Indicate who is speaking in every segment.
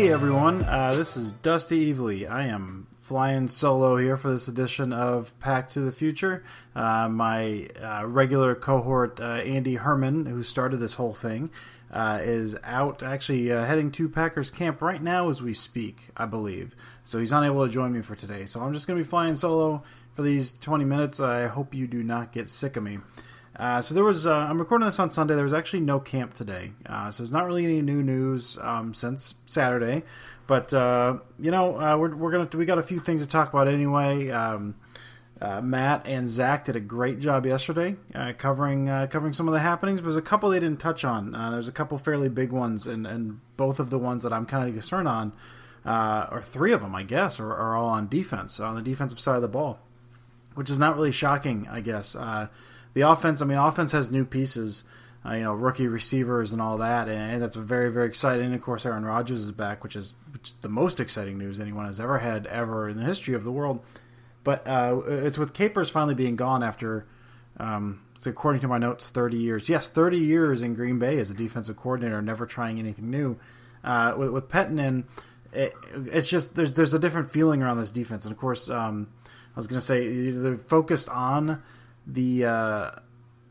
Speaker 1: Hey everyone, uh, this is Dusty Evely. I am flying solo here for this edition of Pack to the Future. Uh, my uh, regular cohort, uh, Andy Herman, who started this whole thing, uh, is out actually uh, heading to Packers camp right now as we speak, I believe. So he's unable to join me for today. So I'm just going to be flying solo for these 20 minutes. I hope you do not get sick of me. Uh, so there was. Uh, I'm recording this on Sunday. There was actually no camp today, uh, so there's not really any new news um, since Saturday. But uh, you know, uh, we're, we're gonna we got a few things to talk about anyway. Um, uh, Matt and Zach did a great job yesterday covering covering some of the happenings. But there's a couple they didn't touch on. there's a couple fairly big ones, and, and both of the ones that I'm kind of concerned on, or three of them, I guess, are, are, all on defense on the defensive side of the ball, which is not really shocking, I guess the offense. I mean, offense has new pieces. Uh, you know, rookie receivers and all that, and that's very, very exciting. And of course, Aaron Rodgers is back, which is, which is the most exciting news anyone has ever had ever in the history of the world. But uh, it's with Capers finally being gone after, um, so according to my notes, thirty years. Yes, thirty years in Green Bay as a defensive coordinator, never trying anything new. Uh, with, with Pettine in, it, it's just there's there's a different feeling around this defense, and of course, um, I was going to say they're focused on the uh,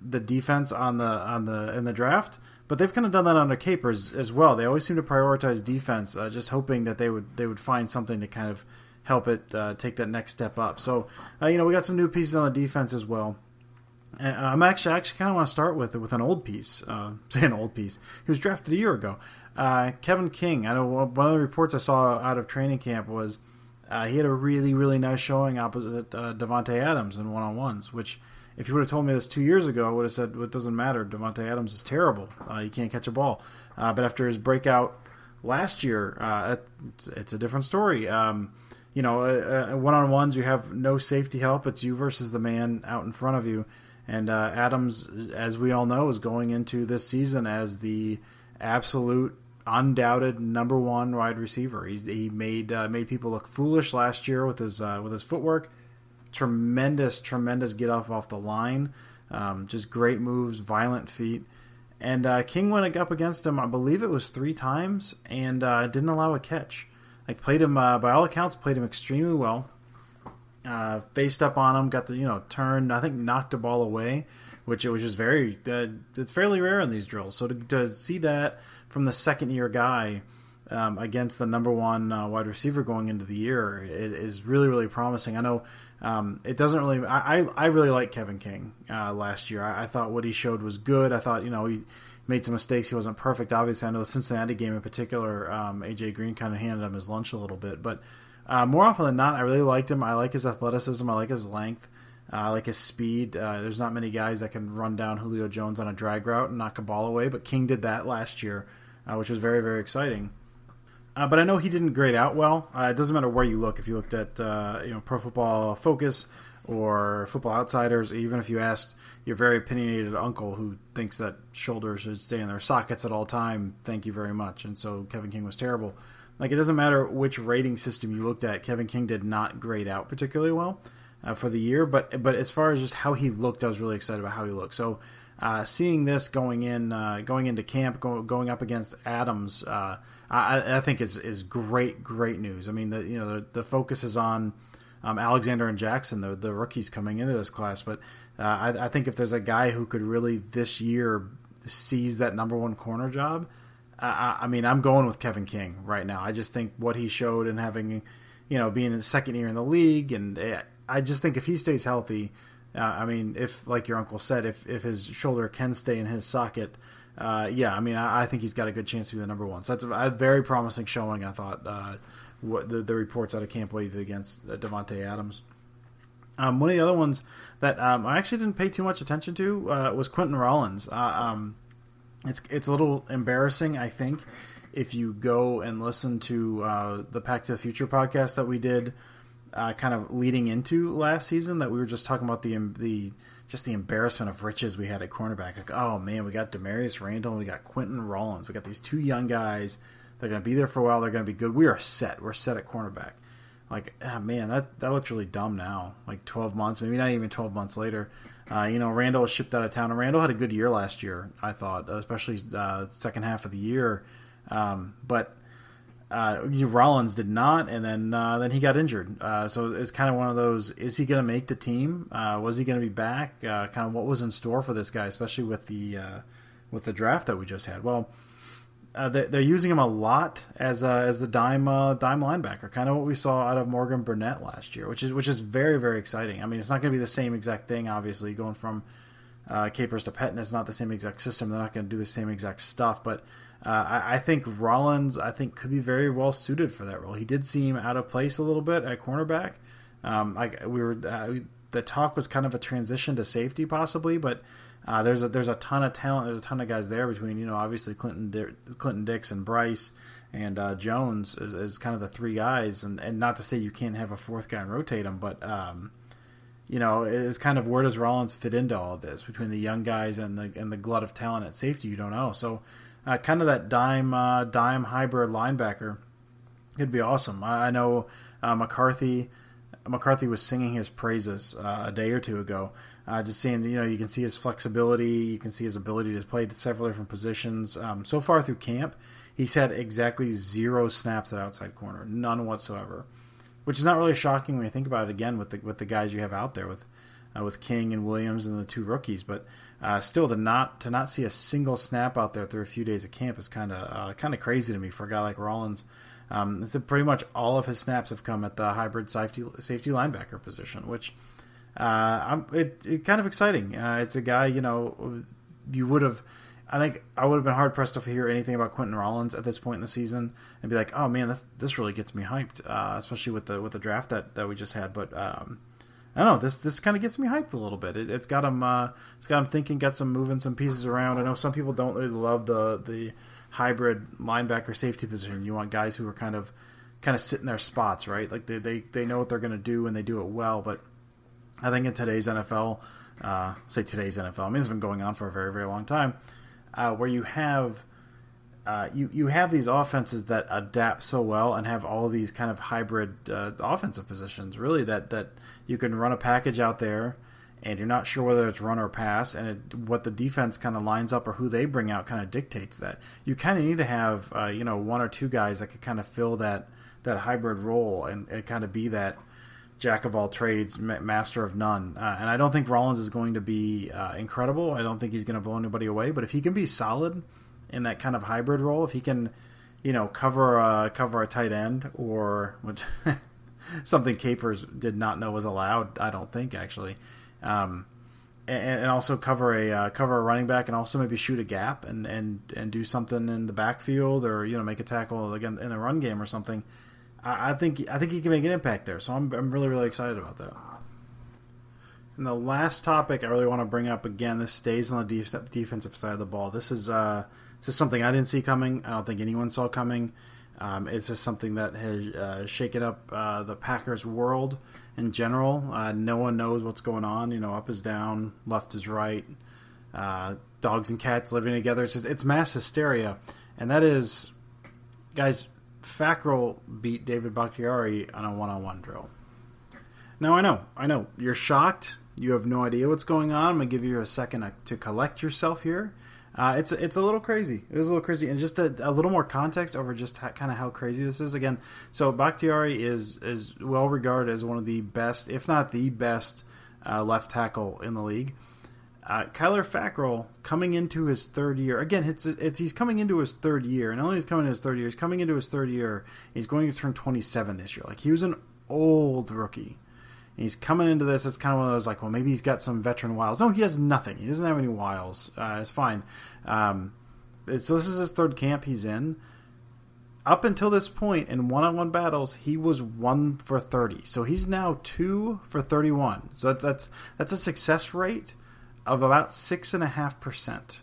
Speaker 1: the defense on the on the in the draft, but they've kind of done that under Capers as well. They always seem to prioritize defense, uh, just hoping that they would they would find something to kind of help it uh, take that next step up. So uh, you know we got some new pieces on the defense as well. And uh, I'm actually actually kind of want to start with with an old piece. Uh, say an old piece. He was drafted a year ago. Uh, Kevin King. I know one of the reports I saw out of training camp was he had a really really nice showing opposite Davante Adams in one on ones, which if you would have told me this two years ago, I would have said well, it doesn't matter. Davante Adams is terrible. Uh, you can't catch a ball. Uh, but after his breakout last year, uh, it's, a different story. Um, you know, one on ones, you have no safety help. It's you versus the man out in front of you. And uh, Adams, as we all know, is going into this season as the absolute, undoubted number one wide receiver. He, he made uh, made people look foolish last year with his uh, with his footwork tremendous, tremendous get off off the line. Um, just great moves, violent feet, And uh, King went up against him, I believe it was three times, and uh, didn't allow a catch. Like played him uh, by all accounts, played him extremely well. Uh, faced up on him, got the you know turn. I think knocked a ball away, which it was just very. Uh, it's fairly rare in these drills. So to, to see that from the second year guy um, against the number one uh, wide receiver going into the year is, is really really promising. I know um, it doesn't really. I, I really like Kevin King uh, last year. I, I, thought what he showed was good. I thought you know he made some mistakes. He wasn't perfect. Obviously, I know the Cincinnati game in particular. Um, AJ Green kind of handed him his lunch a little bit, but uh, more often than not, I really liked him. I like his athleticism. I like his length. Uh, I like his speed. Uh, there's not many guys that can run down Julio Jones on a drag route and knock a ball away, but King did that last year, uh, which was very, very exciting. Uh, but I know he didn't grade out well. Uh, it doesn't matter where you look. If you looked at you know Pro Football Focus or Football Outsiders, even if you asked your very opinionated uncle who thinks that shoulders should stay in their sockets at all time, thank you very much. And so Kevin King was terrible. Like it doesn't matter which rating system you looked at, Kevin King did not grade out particularly well uh, for the year. But but as far as just how he looked, I was really excited about how he looked. So uh, seeing this going in uh, going into camp, go, going up against Adams, uh, I, I, think is is great great news. I mean the you know the, the focus is on um, Alexander and Jackson, the the rookies coming into this class, but. Uh, I, I think if there's a guy who could really this year seize that number one corner job, I, I, mean, I'm going with Kevin King right now. I just think what he showed and having, you know, being in the second year in the league, and eh, I just think if he stays healthy, uh, I mean, if like your uncle said, if if his shoulder can stay in his socket, uh, yeah, I mean, I, I, think he's got a good chance to be the number one. So that's a, a very promising showing. I thought uh, what the, the, reports out of camp what he did against uh, Davante Adams. Um, one of the other ones that um, I actually didn't pay too much attention to uh, was Quinten Rollins. Uh, um, it's it's a little embarrassing, I think, if you go and listen to uh, the Pack to the Future podcast that we did, uh, kind of leading into last season, that we were just talking about the the just the embarrassment of riches we had at cornerback. Like, oh man, we got Damarious Randall, we got Quinten Rollins, we got these two young guys. They're going to be there for a while. They're going to be good. We are set. We're set at cornerback. Like, ah, man, that that looks really dumb now. Like twelve months, maybe not even twelve months later. Uh, you know, Randall was shipped out of town, and Randall had a good year last year. I thought, especially uh, second half of the year. Um, but uh, Rollins did not, and then uh, then he got injured. Uh, so it's kind of one of those: is he going to make the team? Uh, was he going to be back? kind of what was in store for this guy, especially with the with the draft that we just had. Well, uh, they're using him a lot as as the dime uh, dime linebacker, kind of what we saw out of Morgan Burnett last year, which is which is very very exciting. I mean, it's not going to be the same exact thing, obviously, going from uh, Capers to Pettine. It's not the same exact system. They're not going to do the same exact stuff, but uh, I, I, think Rollins, I think, could be very well suited for that role. He did seem out of place a little bit at cornerback. Um, like we were, uh, the talk was kind of a transition to safety, possibly, but uh, there's a there's a ton of talent. There's a ton of guys there between you know obviously Clinton Clinton Dix and Brice and uh, Jones is, is, kind of the three guys. And, and not to say you can't have a fourth guy and rotate them, but um, you know is kind of where does Rollins fit into all this between the young guys and the and the glut of talent at safety? You don't know. So uh, kind of that dime uh, dime hybrid linebacker It'd be awesome. I, I know uh, McCarthy. McCarthy was singing his praises uh, a day or two ago uh, just seeing, you know, you can see his flexibility, you can see his ability to play several different positions. Um, so far through camp, he's had exactly zero snaps at outside corner, none whatsoever, which is not really shocking when you think about it. Again, with the with the guys you have out there with uh, with King and Williams and the two rookies, but uh, still to not to not see a single snap out there through a few days of camp is kind of kind of crazy to me for a guy like Rollins. Um, it's pretty much all of his snaps have come at the hybrid safety safety linebacker position, which uh, it, it kind of exciting. Uh, it's a guy, you know, you would have. I think I would have been hard pressed to hear anything about Quinten Rollins at this point in the season and be like, "Oh man, this this really gets me hyped," uh, especially with the with the draft that, that we just had. But um, I don't know. This this kind of gets me hyped a little bit. It, has got him. Uh, it's got him thinking. Got some moving some pieces around. I know some people don't really love the the hybrid linebacker safety position. You want guys who are kind of kind of sit in their spots, right? Like they they, they know what they're going to do and they do it well. But I think in today's NFL, uh, say today's NFL, I mean it's been going on for a very very long time, uh, where you have uh, you you have these offenses that adapt so well and have all these kind of hybrid uh, offensive positions, really that that you can run a package out there and you're not sure whether it's run or pass, and it, what the defense kind of lines up or who they bring out kind of dictates that. You kind of need to have uh, you know one or two guys that could kind of fill that that hybrid role and, and kind of be that jack of all trades, master of none. Uh, and I don't think Rollins is going to be uh, incredible. I don't think he's going to blow anybody away. But if he can be solid in that kind of hybrid role, if he can, you know, cover a, cover a tight end or which something Capers did not know was allowed. I don't think actually. Um, and, and, also cover a uh, cover a running back, and also maybe shoot a gap and, and, and do something in the backfield, or you know make a tackle again in the run game or something. I, think I think he can make an impact there. So I'm I'm really really excited about that. And the last topic I really want to bring up again, this stays on the def- defensive side of the ball. This is uh, this is something I didn't see coming. I don't think anyone saw coming. Um, it's just something that has uh, shaken up uh, the Packers world in general. Uh, no one knows what's going on. You know, up is down, left is right. Uh, dogs and cats living together. It's just, it's mass hysteria, and that is, guys. Fackrell beat David Bakhtiari on a one-on-one drill. Now I know, I know, you're shocked. You have no idea what's going on. I'm gonna give you a second to collect yourself here. Uh, it's it's a little crazy. It was a little crazy, and just a, a little more context over just kind of how crazy this is. Again, so Bakhtiari is is well regarded as one of the best, if not the best, uh, left tackle in the league. Uh, Kyler Fackrell coming into his third year again. It's, it's he's coming into his third year, and only he's coming into his third year. He's coming into his third year. He's going to turn 27 this year. Like he was an old rookie. He's coming into this. It's kind of one of those like, well, maybe he's got some veteran wiles. No, he has nothing. He doesn't have any wiles. Uh, it's fine. Um, it's, so this is his third camp he's in. Up until this point in one-on-one battles, he was one for 30. So he's now two for 31. So that's that's, that's a success rate of about six and a half percent.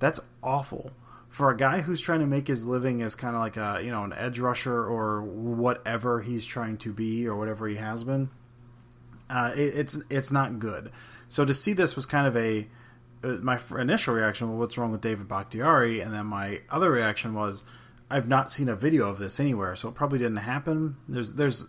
Speaker 1: That's awful for a guy who's trying to make his living as kind of like a you know an edge rusher or whatever he's trying to be or whatever he has been. Uh, it, it's it's not good. So to see this was kind of a uh, my initial reaction was what's wrong with David Bakhtiari, and then my other reaction was I've not seen a video of this anywhere, so it probably didn't happen. There's there's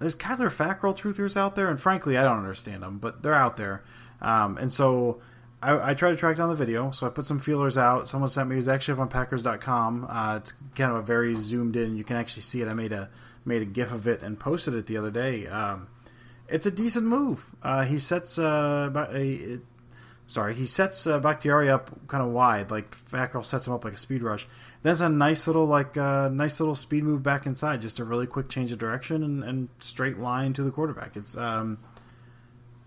Speaker 1: there's Kyler Fackrell truthers out there, and frankly, I don't understand them, but they're out there. Um, and so I, I, tried to track down the video. So I put some feelers out. Someone sent me. It was actually up on Packers.com. Uh, it's kind of a very zoomed in. You can actually see it. I made a made a GIF of it and posted it the other day. Um, it's a decent move. Uh, he sets uh, a, sorry, he sets uh, Bakhtiari up kind of wide, like Fackrell sets him up like a speed rush. That's a nice little like uh, nice little speed move back inside, just a really quick change of direction and, and straight line to the quarterback. It's um,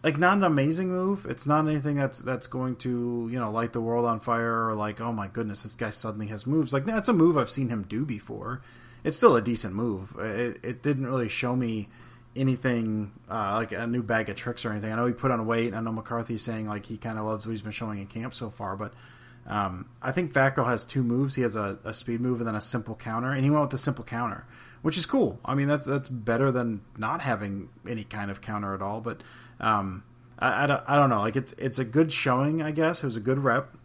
Speaker 1: like not an amazing move. It's not anything that's that's going to you know light the world on fire or like oh my goodness this guy suddenly has moves. Like that's a move I've seen him do before. It's still a decent move. It, it didn't really show me anything uh, like a new bag of tricks or anything. I know he put on weight. I know McCarthy's saying like he kind of loves what he's been showing in camp so far, but. Um, I think Fackrell has two moves. He has a, a speed move and then a simple counter, and he went with the simple counter, which is cool. I mean, that's that's better than not having any kind of counter at all. But um, I, I, don't, I don't know. Like it's it's a good showing, I guess. It was a good rep.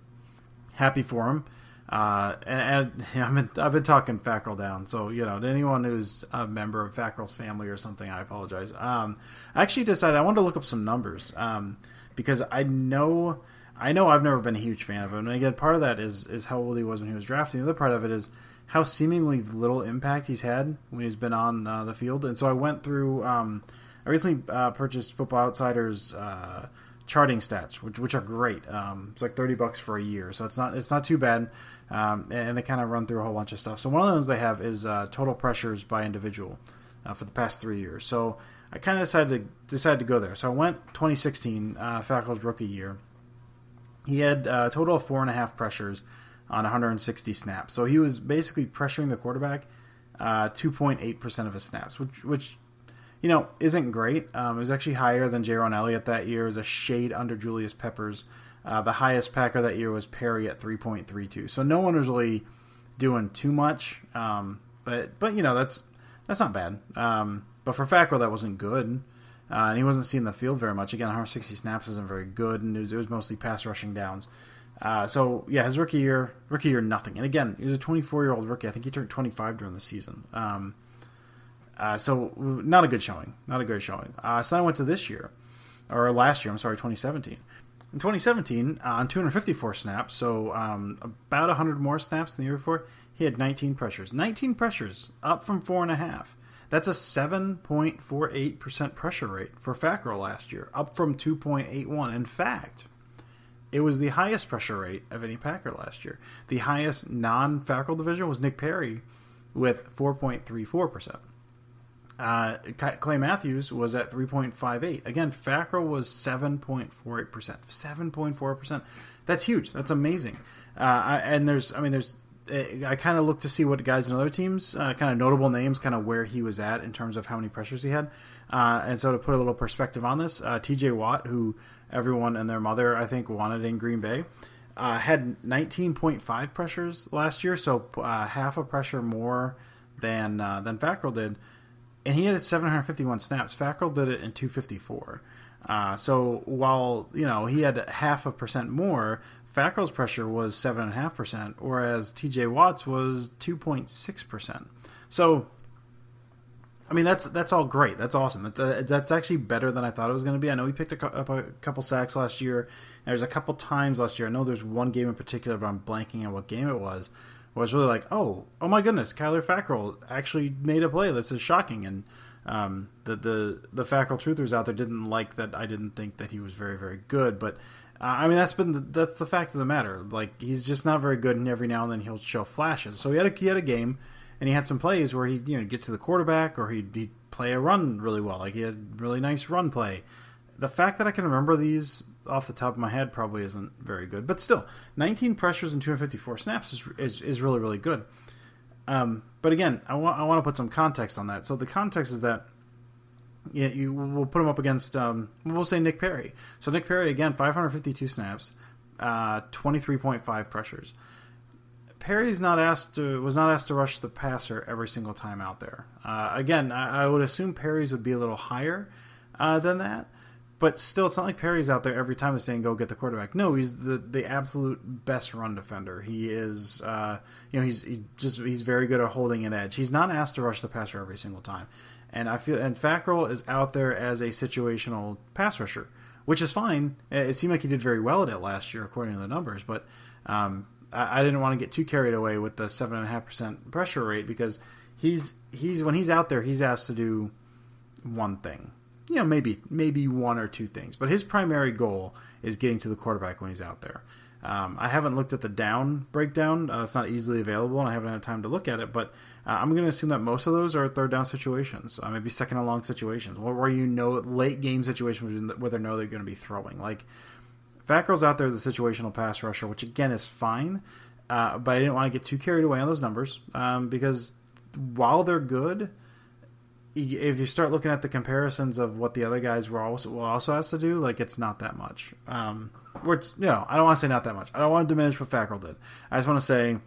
Speaker 1: Happy for him. Uh, and, and you know, I've, been, I've been talking Fackrell down. So, you know, to anyone who's a member of Fackrell's family or something, I apologize. Um, I actually decided I wanted to look up some numbers um, because I know I know I've never been a huge fan of him. And again, part of that is is how old he was when he was drafting. The other part of it is how seemingly little impact he's had when he's been on uh, the field. And so I went through. Um, I recently uh, purchased Football Outsiders uh, charting stats, which which are great. Um, it's like thirty bucks for a year, so it's not it's not too bad. Um, and they kind of run through a whole bunch of stuff. So one of the ones they have is uh, total pressures by individual uh, for the past three years. So I kind of decided to decided to go there. So I went 2016, uh, rookie year. He had uh, a total of four and a half pressures on 160 snaps. So he was basically pressuring the quarterback 2.8% uh, of his snaps, which which you know, isn't great. Um, it was actually higher than Jayrone Elliott that year. It was a shade under Julius Peppers. Uh, the highest Packer that year was Perry at 3.32. So no one was really doing too much. Um, but but you know that's that's not bad. Um, but for Fackrell, that wasn't good. Uh, and he wasn't seeing the field very much. Again, 160 snaps isn't very good, and it was, it was mostly pass rushing downs. Uh, so yeah, his rookie year, rookie year, nothing. And again, he was a 24 year old rookie. I think he turned 25 during the season. Um, uh, so not a good showing. Not a good showing. Uh, so I went to this year. or last year. I'm sorry, 2017. In 2017, uh, on 254 snaps, so um, about 100 more snaps than the year before, he had 19 pressures. 19 pressures, up from four and a half. That's a 7.48% pressure rate for Fackrell last year, up from 2.81. In fact, it was the highest pressure rate of any Packer last year. The highest non Fackrell division was Nick Perry with 4.34%. Uh, Clay Matthews was at 3.58. Again, Fackrell was 7.48%. 7.4%. That's huge. That's amazing. Uh, I, and there's, I mean, there's, I kind of looked to see what guys in other teams, uh, kind of notable names, kind of where he was at in terms of how many pressures he had. Uh, and so to put a little perspective on this, uh, TJ Watt, who everyone and their mother, I think, wanted in Green Bay, uh, had 19.5 pressures last year, so half a pressure more than than Fackrell did, and he had 751 snaps. Fackrell did it in 254. Uh, so while you know he had half a percent more, Fackrell's pressure was seven and a half percent, whereas T.J. Watt's was 2.6 percent. So I mean, that's that's all great. That's awesome. Uh, that's actually better than I thought it was going to be. I know he picked up a couple sacks last year. there's a couple times last year. I know there's one game in particular, but I'm blanking on what game it was. Was really like, oh, oh my goodness, Kyler Fackrell actually made a play. This is shocking. And um, the the the Fackrell truthers out there didn't like that. I didn't think that he was very very good, but. Uh, I mean that's been the, that's the fact of the matter. Like he's just not very good, and every now and then he'll show flashes. So he had a he had a game and he had some plays where he'd you know get to the quarterback or he'd, he'd play a run really well. Like he had really nice run play. The fact that I can remember these off the top of my head probably isn't very good, but still, 19 pressures and 254 snaps is is, is really really good. Um, but again, I want I want to put some context on that. So the context is that yeah, you will put him up against um, we'll say Nick Perry. So Nick Perry again, 552 snaps, uh, 23.5 pressures. Perry's not asked to was not asked to rush the passer every single time out there. Uh, again, I, I, would assume Perry's would be a little higher uh, than that, but still, it's not like Perry's out there every time saying go get the quarterback. No, he's the the absolute best run defender. He is, uh, you know, he's he just he's very good at holding an edge. He's not asked to rush the passer every single time, and I feel and Fackrell is out there as a situational pass rusher, which is fine. It seemed like he did very well at it last year, according to the numbers, but. Um, I, I didn't want to get too carried away with the seven and a half percent pressure rate because he's he's when he's out there he's asked to do one thing you know maybe maybe one or two things but his primary goal is getting to the quarterback when he's out there. Um, i haven't looked at the down breakdown. Uh, it's not easily available and i haven't had time to look at it but uh, i'm going to assume that most of those are third down situations uh, maybe second and long situations where you know late game situations where they know they're going to be throwing. Like Fackrell's out there as a situational pass rusher, which again is fine, uh, but I didn't want to get too carried away on those numbers um, because while they're good, if you start looking at the comparisons of what the other guys were also will also has to do, like it's not that much. Um, where it's you know I don't want to say not that much. I don't want to diminish what Fackrell did. I just want to say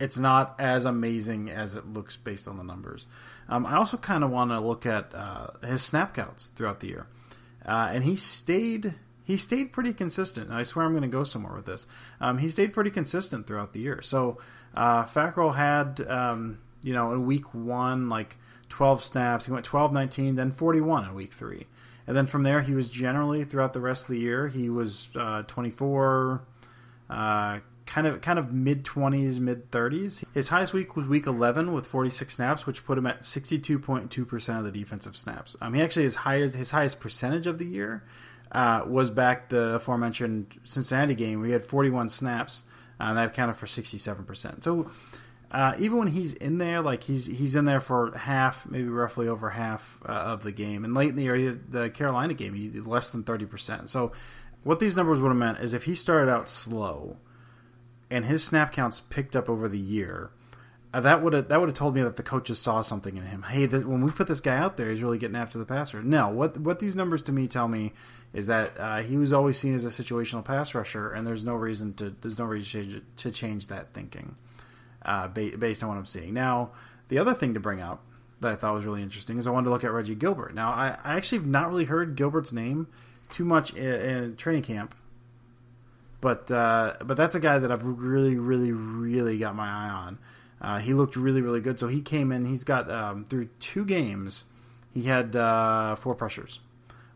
Speaker 1: it's not as amazing as it looks based on the numbers. Um, I also kind of want to look at uh, his snap counts throughout the year, uh, and he stayed he stayed pretty consistent. I swear I'm going to go somewhere with this. Um, he stayed pretty consistent throughout the year. So uh, Fackrell had, um, you know, in week one, like 12 snaps. He went 12, 19, then 41 in week three. And then from there, he was generally throughout the rest of the year, he was uh, 24, uh, kind of kind of mid 20s, mid 30s. His highest week was week 11 with 46 snaps, which put him at 62.2% of the defensive snaps. Um, he actually his highest his highest percentage of the year uh, was back the aforementioned Cincinnati game. We had 41 snaps, uh, and that accounted for 67%. So uh, even when he's in there, like he's he's in there for half, maybe roughly over half uh, of the game. And late in the year, the Carolina game, he less than 30%. So what these numbers would have meant is if he started out slow and his snap counts picked up over the year – uh, that would have that would have told me that the coaches saw something in him. Hey, this, when we put this guy out there, he's really getting after the passer. No, what what these numbers to me tell me is that uh, he was always seen as a situational pass rusher, and there's no reason to there's no reason to change, to change that thinking uh, ba- based on what I'm seeing. Now, the other thing to bring up that I thought was really interesting is I wanted to look at Reggie Gilbert. Now, I, I actually have not really heard Gilbert's name too much in, in training camp, but uh, but that's a guy that I've really really really got my eye on. Uh, he looked really, really good. So he came in. He's got um, through two games, he had uh, four pressures,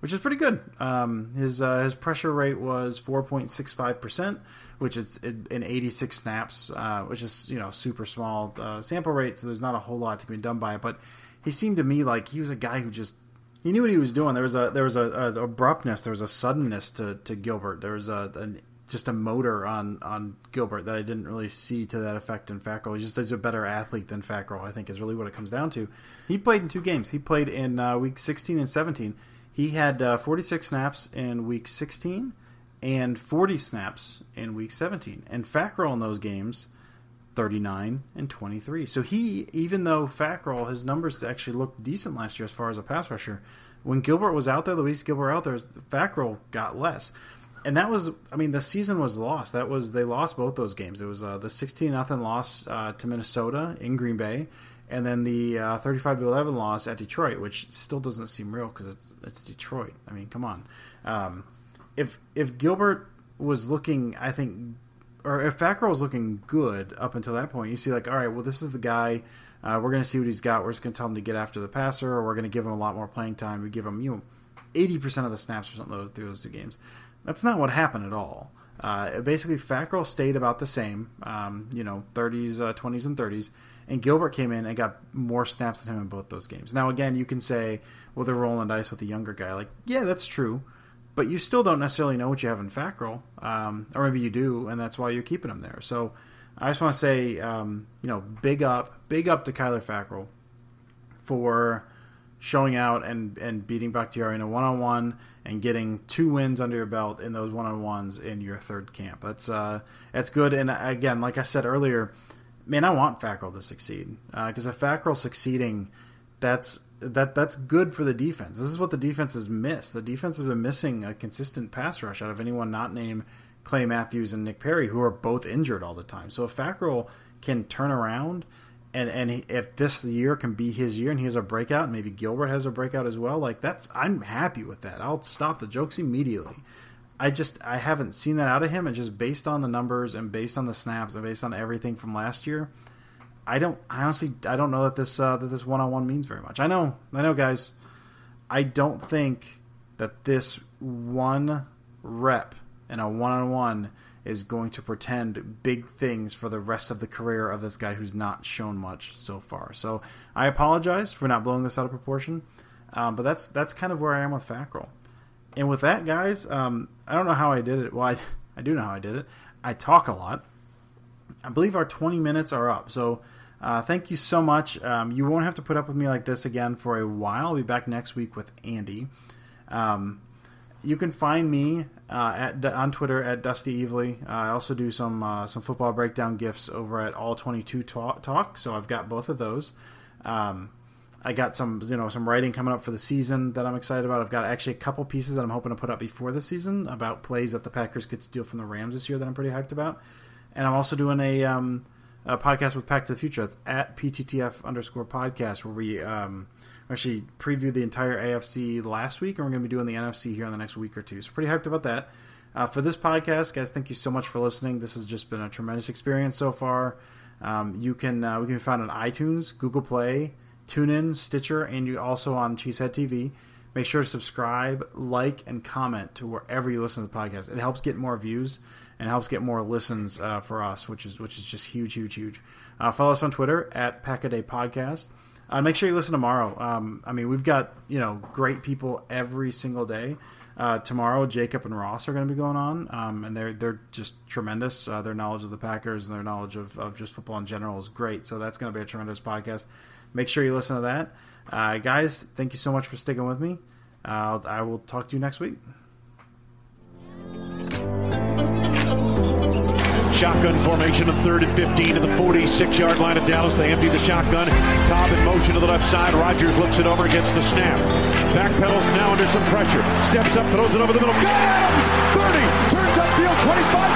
Speaker 1: which is pretty good. Um, his uh, his pressure rate was 4.65 percent, which is in 86 snaps, uh, which is you know super small uh, sample rate, so there's not a whole lot to be done by it. But he seemed to me like he was a guy who just he knew what he was doing. There was a there was a, a abruptness, there was a suddenness to, to Gilbert. There was a an, just a motor on on Gilbert that I didn't really see to that effect in Fackrell. He just is a better athlete than Fackrell. I think is really what it comes down to. He played in two games. He played in uh, week 16 and 17. He had uh, 46 snaps in week 16 and 40 snaps in week 17. And Fackrell in those games, 39 and 23. So he, even though Fackrell, his numbers actually looked decent last year as far as a pass rusher, when Gilbert was out there, Luis Gilbert out there, Fackrell got less. And that was, I mean, the season was lost. That was they lost both those games. It was uh, the 16 nothing loss uh, to Minnesota in Green Bay, and then the uh, 35 to 11 loss at Detroit, which still doesn't seem real because it's it's Detroit. I mean, come on. Um, if if Gilbert was looking, I think, or if Fackrell was looking good up until that point, you see like, all right, well, this is the guy. Uh, we're going to see what he's got. We're just going to tell him to get after the passer, or we're going to give him a lot more playing time. We give him you know eighty percent of the snaps or something through those two games. That's not what happened at all. Uh, basically, Fackrell stayed about the same, um, you know, 30s, uh, 20s, and 30s, and Gilbert came in and got more snaps than him in both those games. Now, again, you can say, well, they're rolling dice with a younger guy. Like, yeah, that's true but you still don't necessarily know what you have in Fackrell, um, or maybe you do, and that's why you're keeping him there. So I just want to say, um, you know, big up, big up to Kyler Fackrell for showing out and and beating Bakhtiari in a one on one and getting two wins under your belt in those one on ones in your third camp. That's uh, that's good. And again, like I said earlier, man, I want Fackrell to succeed because uh, if Fackrell succeeding, that's that that's good for the defense. This is what the defense has missed. The defense has been missing a consistent pass rush out of anyone not named Clay Matthews and Nick Perry, who are both injured all the time. So if Fackrell can turn around, and and if this year can be his year, and he has a breakout, maybe Gilbert has a breakout as well, like that's I'm happy with that. I'll stop the jokes immediately. I just I haven't seen that out of him, and just based on the numbers and based on the snaps and based on everything from last year I don't I honestly I don't know that this uh, that this one on one means very much. I know I know guys. I don't think that this one rep in a one on one is going to pretend big things for the rest of the career of this guy who's not shown much so far. So I apologize for not blowing this out of proportion, um, but that's that's kind of where I am with Fackrell. And with that, guys, um, I don't know how I did it. Well, I, I do know how I did it. I talk a lot. I believe our 20 minutes are up. So uh, thank you so much. Um, you won't have to put up with me like this again for a while. I'll be back next week with Andy. Um, you can find me uh, at on Twitter at Dusty Evely. Uh, I also do some uh, some football breakdown gifts over at All Twenty Two Talk. So I've got both of those. Um, I got some you know some writing coming up for the season that I'm excited about. I've got actually a couple pieces that I'm hoping to put up before the season about plays that the Packers could steal from the Rams this year that I'm pretty hyped about. And I'm also doing a podcast with Pack to the Future. That's at PTTF underscore podcast, where we um, actually previewed the entire AFC last week, and we're going to be doing the NFC here in the next week or two. So, pretty hyped about that. Uh, for this podcast, guys, thank you so much for listening. This has just been a tremendous experience so far. Um, you can uh, we can be found on iTunes, Google Play, TuneIn, Stitcher, and you also on Cheesehead TV. Make sure to subscribe, like, and comment to wherever you listen to the podcast. It helps get more views and helps get more listens uh, for us, which is which is just huge, huge, huge. Uh, follow us on Twitter at Packaday Podcast. Uh, make sure you listen tomorrow. Um, I mean, we've got you know great people every single day. Uh, tomorrow, Jacob and Ross are going to be going on, um, and they're they're just tremendous. Uh, their knowledge of the Packers and their knowledge of, of just football in general is great. So that's going to be a tremendous podcast. Make sure you listen to that, uh, guys. Thank you so much for sticking with me. I will talk to you next week.
Speaker 2: Shotgun formation of third and 15 to the 46 yard line of Dallas. They empty the shotgun. Cobb in motion to the left side. Rodgers looks it over, against the snap. Backpedals now under some pressure. Steps up, throws it over the middle. Got Adams! 30, turns upfield, 25,